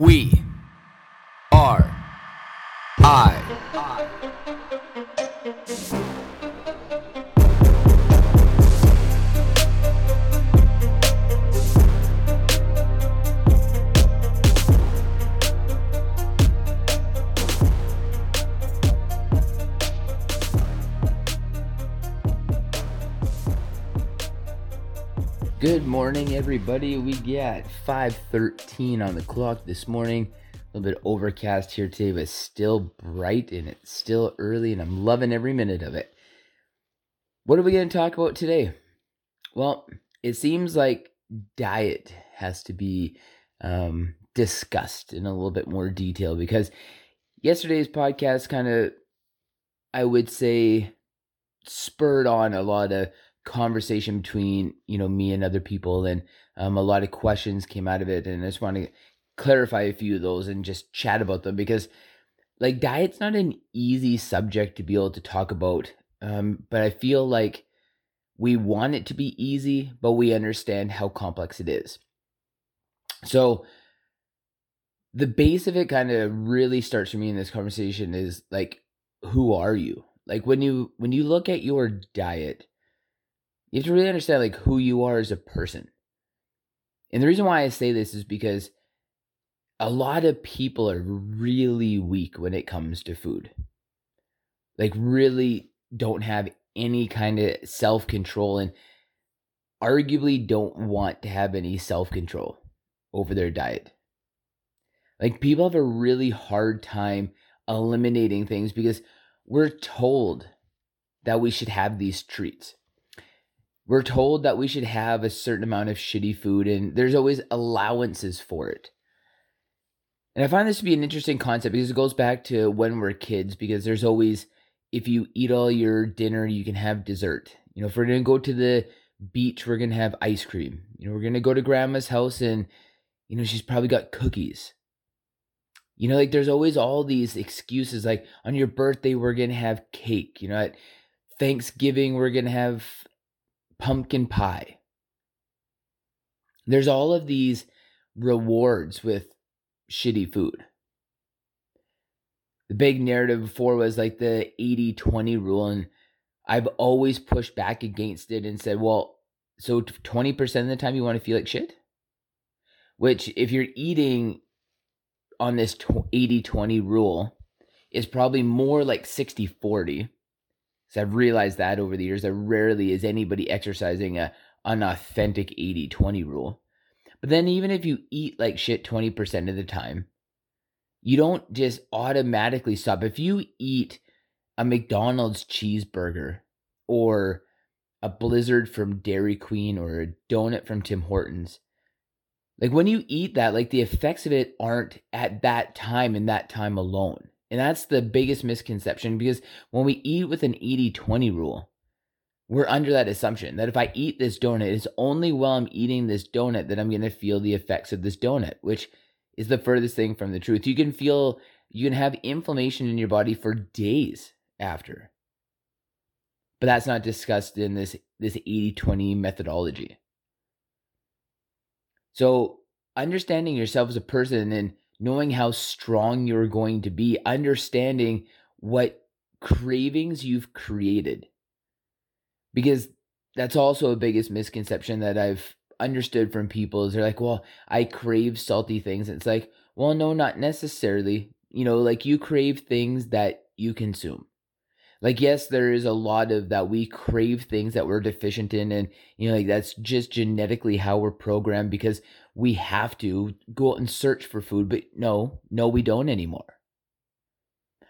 We are I. morning, everybody. We got 5:13 on the clock this morning. A little bit overcast here today, but still bright and it's still early, and I'm loving every minute of it. What are we going to talk about today? Well, it seems like diet has to be um, discussed in a little bit more detail because yesterday's podcast kind of, I would say, spurred on a lot of conversation between you know me and other people and um, a lot of questions came out of it and i just want to clarify a few of those and just chat about them because like diet's not an easy subject to be able to talk about um, but i feel like we want it to be easy but we understand how complex it is. So the base of it kind of really starts for me in this conversation is like who are you? Like when you when you look at your diet you have to really understand like who you are as a person. And the reason why I say this is because a lot of people are really weak when it comes to food. Like really don't have any kind of self-control and arguably don't want to have any self-control over their diet. Like people have a really hard time eliminating things because we're told that we should have these treats we're told that we should have a certain amount of shitty food and there's always allowances for it. And I find this to be an interesting concept because it goes back to when we're kids because there's always if you eat all your dinner, you can have dessert. You know, if we're going to go to the beach, we're going to have ice cream. You know, we're going to go to grandma's house and you know, she's probably got cookies. You know, like there's always all these excuses like on your birthday we're going to have cake, you know, at Thanksgiving we're going to have pumpkin pie. There's all of these rewards with shitty food. The big narrative before was like the 80 20 rule, and I've always pushed back against it and said, well, so 20% of the time you want to feel like shit? Which, if you're eating on this 80 20 rule, is probably more like 60 40 so I've realized that over the years that rarely is anybody exercising a unauthentic 80-20 rule. But then even if you eat like shit 20% of the time, you don't just automatically stop. If you eat a McDonald's cheeseburger or a blizzard from Dairy Queen or a donut from Tim Hortons, like when you eat that, like the effects of it aren't at that time and that time alone. And that's the biggest misconception because when we eat with an 80 20 rule, we're under that assumption that if I eat this donut, it's only while I'm eating this donut that I'm going to feel the effects of this donut, which is the furthest thing from the truth. You can feel, you can have inflammation in your body for days after. But that's not discussed in this this 80-20 methodology. So, understanding yourself as a person and knowing how strong you're going to be, understanding what cravings you've created. Because that's also a biggest misconception that I've understood from people is they're like, well, I crave salty things. And it's like, well, no, not necessarily. You know, like you crave things that you consume. Like, yes, there is a lot of that we crave things that we're deficient in. And, you know, like that's just genetically how we're programmed because we have to go out and search for food, but no, no, we don't anymore.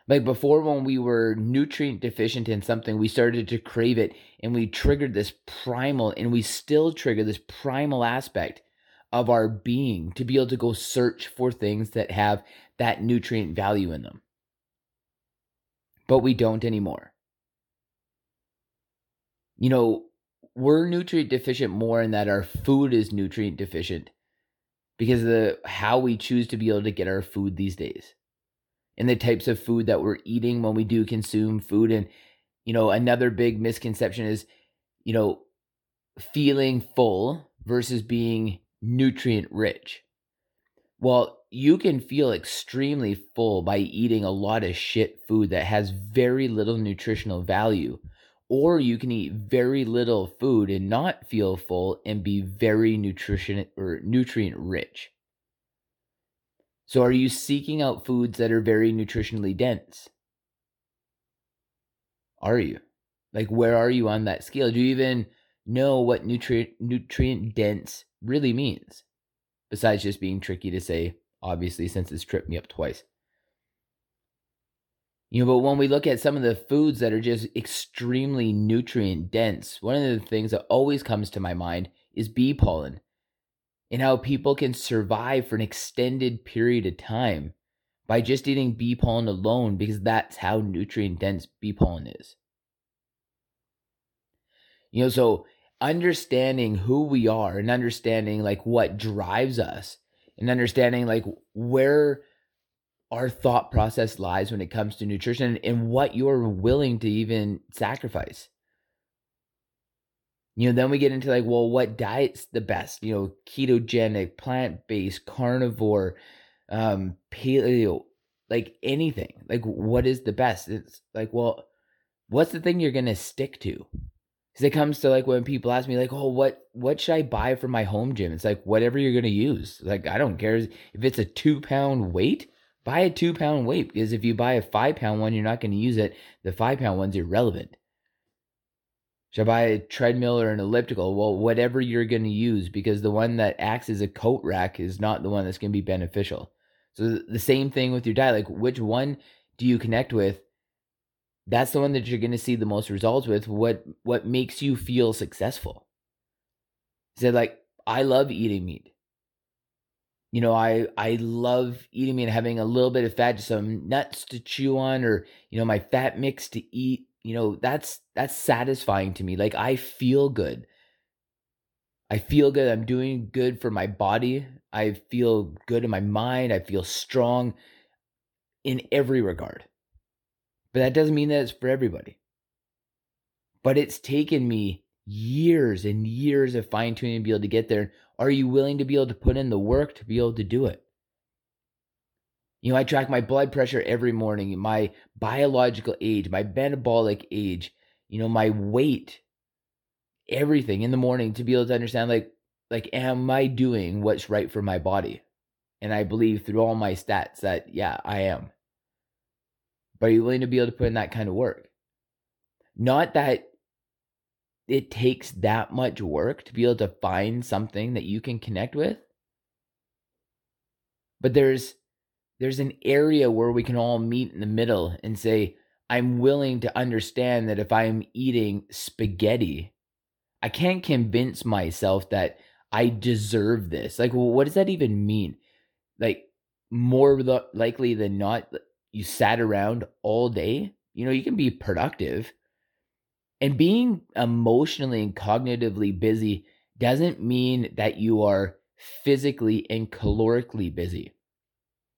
Like before, when we were nutrient deficient in something, we started to crave it and we triggered this primal, and we still trigger this primal aspect of our being to be able to go search for things that have that nutrient value in them. But we don't anymore. You know, we're nutrient deficient more in that our food is nutrient deficient because of the how we choose to be able to get our food these days and the types of food that we're eating when we do consume food and you know another big misconception is you know feeling full versus being nutrient rich well you can feel extremely full by eating a lot of shit food that has very little nutritional value. Or you can eat very little food and not feel full and be very nutrition or nutrient rich. So are you seeking out foods that are very nutritionally dense? Are you? Like where are you on that scale? Do you even know what nutrient nutrient dense really means? Besides just being tricky to say, obviously, since it's tripped me up twice. You know, but when we look at some of the foods that are just extremely nutrient dense, one of the things that always comes to my mind is bee pollen and how people can survive for an extended period of time by just eating bee pollen alone because that's how nutrient dense bee pollen is. You know, so understanding who we are and understanding like what drives us and understanding like where our thought process lies when it comes to nutrition and what you're willing to even sacrifice. You know, then we get into like, well, what diet's the best? You know, ketogenic, plant based, carnivore, um, paleo, like anything. Like, what is the best? It's like, well, what's the thing you're gonna stick to? Because it comes to like when people ask me, like, oh, what what should I buy for my home gym? It's like whatever you're gonna use. Like, I don't care if it's a two pound weight buy a two pound weight because if you buy a five pound one, you're not going to use it. The five pound one's irrelevant. Should I buy a treadmill or an elliptical? Well, whatever you're going to use, because the one that acts as a coat rack is not the one that's going to be beneficial. So the same thing with your diet. Like, which one do you connect with? That's the one that you're going to see the most results with. What what makes you feel successful? Said like, I love eating meat. You know i i love eating meat and having a little bit of fat just some nuts to chew on or you know my fat mix to eat you know that's that's satisfying to me. Like i feel good. I feel good. I'm doing good for my body. I feel good in my mind. I feel strong in every regard but that doesn't mean that it's for everybody but it's taken me years and years of fine tuning to be able to get there. Are you willing to be able to put in the work to be able to do it? You know, I track my blood pressure every morning, my biological age, my metabolic age, you know, my weight, everything in the morning to be able to understand like like am I doing what's right for my body? And I believe through all my stats that yeah, I am. But are you willing to be able to put in that kind of work? Not that it takes that much work to be able to find something that you can connect with. But there's there's an area where we can all meet in the middle and say i'm willing to understand that if i'm eating spaghetti i can't convince myself that i deserve this. Like well, what does that even mean? Like more likely than not you sat around all day you know you can be productive and being emotionally and cognitively busy doesn't mean that you are physically and calorically busy.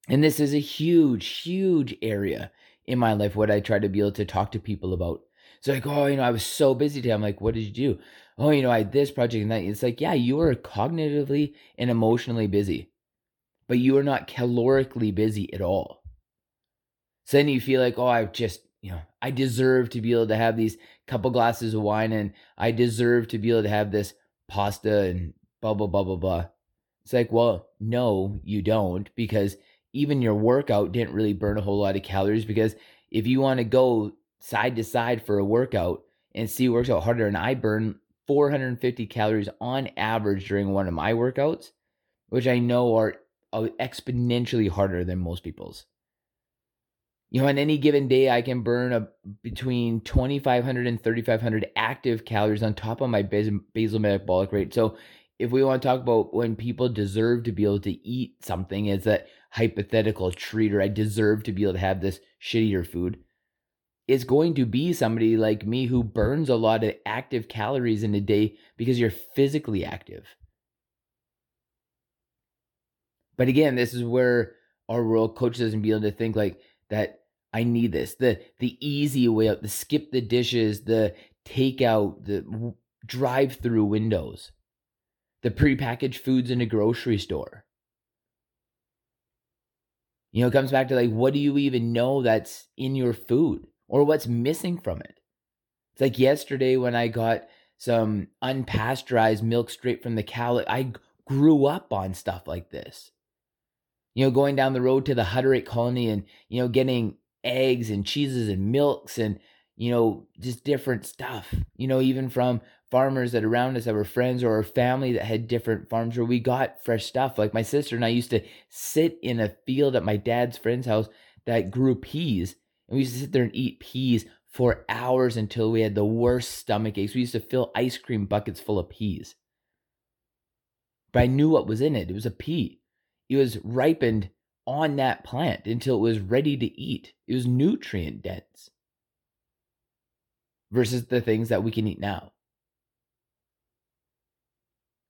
And this is a huge, huge area in my life, what I try to be able to talk to people about. It's like, oh, you know, I was so busy today. I'm like, what did you do? Oh, you know, I had this project and that. It's like, yeah, you are cognitively and emotionally busy, but you are not calorically busy at all. So then you feel like, oh, I've just you know, I deserve to be able to have these couple glasses of wine and I deserve to be able to have this pasta and blah, blah, blah, blah, blah. It's like, well, no, you don't, because even your workout didn't really burn a whole lot of calories. Because if you want to go side to side for a workout and see works out harder, and I burn 450 calories on average during one of my workouts, which I know are uh, exponentially harder than most people's you know, on any given day, I can burn a, between 2,500 and 3,500 active calories on top of my basal, metabolic rate. So, if we want to talk about when people deserve to be able to eat something as a hypothetical treat, or I deserve to be able to have this shittier food, it's going to be somebody like me who burns a lot of active calories in a day because you're physically active. But again, this is where our world coaches doesn't be able to think like that I need this. The the easy way out, the skip the dishes, the takeout, the drive through windows, the prepackaged foods in a grocery store. You know, it comes back to like, what do you even know that's in your food or what's missing from it? It's like yesterday when I got some unpasteurized milk straight from the cow. I grew up on stuff like this. You know, going down the road to the Hutterite colony and, you know, getting eggs and cheeses and milks and, you know, just different stuff. You know, even from farmers that around us that were friends or a family that had different farms where we got fresh stuff. Like my sister and I used to sit in a field at my dad's friend's house that grew peas. And we used to sit there and eat peas for hours until we had the worst stomach aches. We used to fill ice cream buckets full of peas. But I knew what was in it. It was a pea. It was ripened on that plant until it was ready to eat. It was nutrient dense versus the things that we can eat now.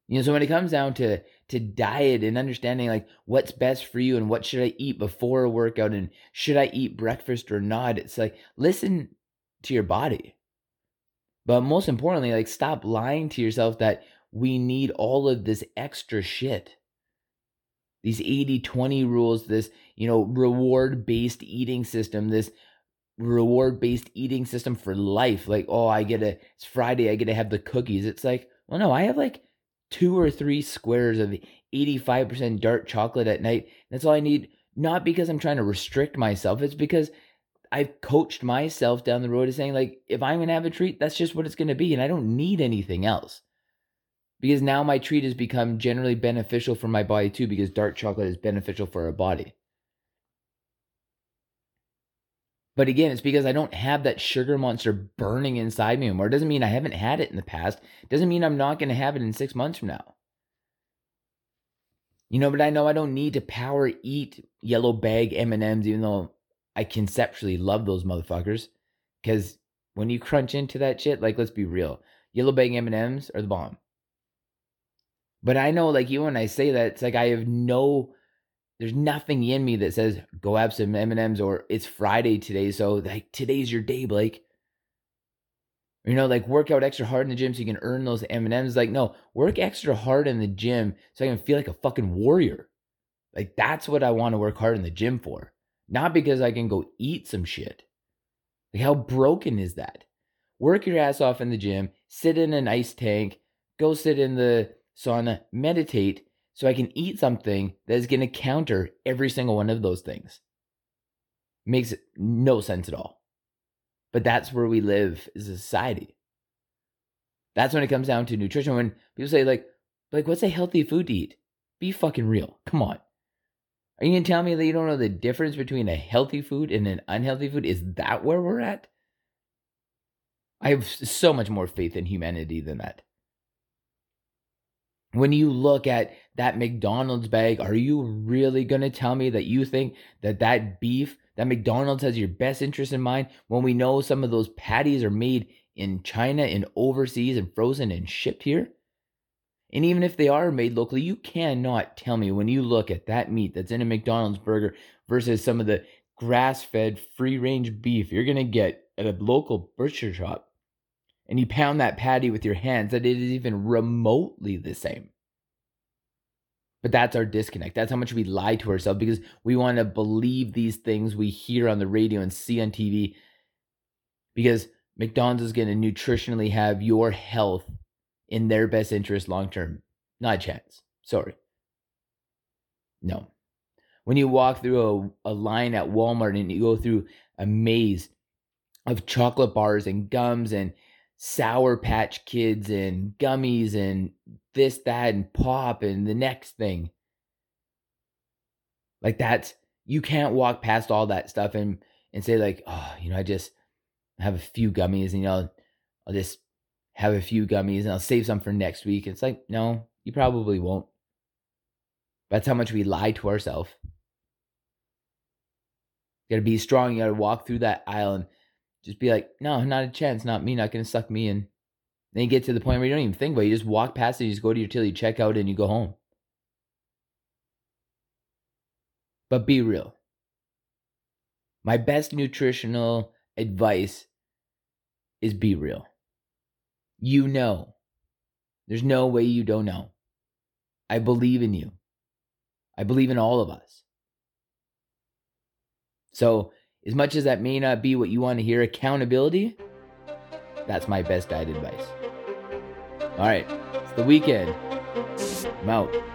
You know, so when it comes down to to diet and understanding like what's best for you and what should I eat before a workout and should I eat breakfast or not, it's like listen to your body. But most importantly, like stop lying to yourself that we need all of this extra shit. These 80-20 rules, this, you know, reward-based eating system, this reward based eating system for life. Like, oh, I get a, it's Friday, I get to have the cookies. It's like, well, no, I have like two or three squares of 85% dark chocolate at night. That's all I need. Not because I'm trying to restrict myself, it's because I've coached myself down the road to saying, like, if I'm going to have a treat, that's just what it's going to be. And I don't need anything else. Because now my treat has become generally beneficial for my body too, because dark chocolate is beneficial for our body. But again, it's because I don't have that sugar monster burning inside me anymore. It doesn't mean I haven't had it in the past. It doesn't mean I'm not going to have it in six months from now. You know, but I know I don't need to power eat yellow bag M&Ms, even though I conceptually love those motherfuckers. Because when you crunch into that shit, like, let's be real. Yellow bag M&Ms are the bomb. But I know, like, even when I say that, it's like I have no there's nothing in me that says go have some M&Ms or it's Friday today, so like today's your day, Blake. You know, like work out extra hard in the gym so you can earn those M&Ms. Like, no, work extra hard in the gym so I can feel like a fucking warrior. Like that's what I want to work hard in the gym for. Not because I can go eat some shit. Like how broken is that? Work your ass off in the gym, sit in an ice tank, go sit in the sauna, meditate, so I can eat something that is going to counter every single one of those things. Makes no sense at all. But that's where we live as a society. That's when it comes down to nutrition. When people say, like, like, what's a healthy food to eat? Be fucking real. Come on. Are you going to tell me that you don't know the difference between a healthy food and an unhealthy food? Is that where we're at? I have so much more faith in humanity than that when you look at that McDonald's bag, are you really going to tell me that you think that that beef, that McDonald's has your best interest in mind when we know some of those patties are made in China and overseas and frozen and shipped here? And even if they are made locally, you cannot tell me when you look at that meat that's in a McDonald's burger versus some of the grass fed, free range beef you're going to get at a local butcher shop and you pound that patty with your hands, that it is even remotely the same. But that's our disconnect. That's how much we lie to ourselves because we want to believe these things we hear on the radio and see on TV. Because McDonald's is going to nutritionally have your health in their best interest long term. Not a chance. Sorry. No. When you walk through a, a line at Walmart and you go through a maze of chocolate bars and gums and Sour Patch Kids and gummies and this, that, and pop and the next thing. Like that's you can't walk past all that stuff and and say like, oh, you know, I just have a few gummies and you know, I'll just have a few gummies and I'll save some for next week. It's like, no, you probably won't. That's how much we lie to ourselves. You gotta be strong. You gotta walk through that aisle and just be like, no, not a chance, not me, not gonna suck me in. Then you get to the point where you don't even think about it. You just walk past it, you just go to your till, you check out, and you go home. But be real. My best nutritional advice is be real. You know. There's no way you don't know. I believe in you. I believe in all of us. So, as much as that may not be what you want to hear, accountability, that's my best diet advice. All right, it's the weekend. I'm out.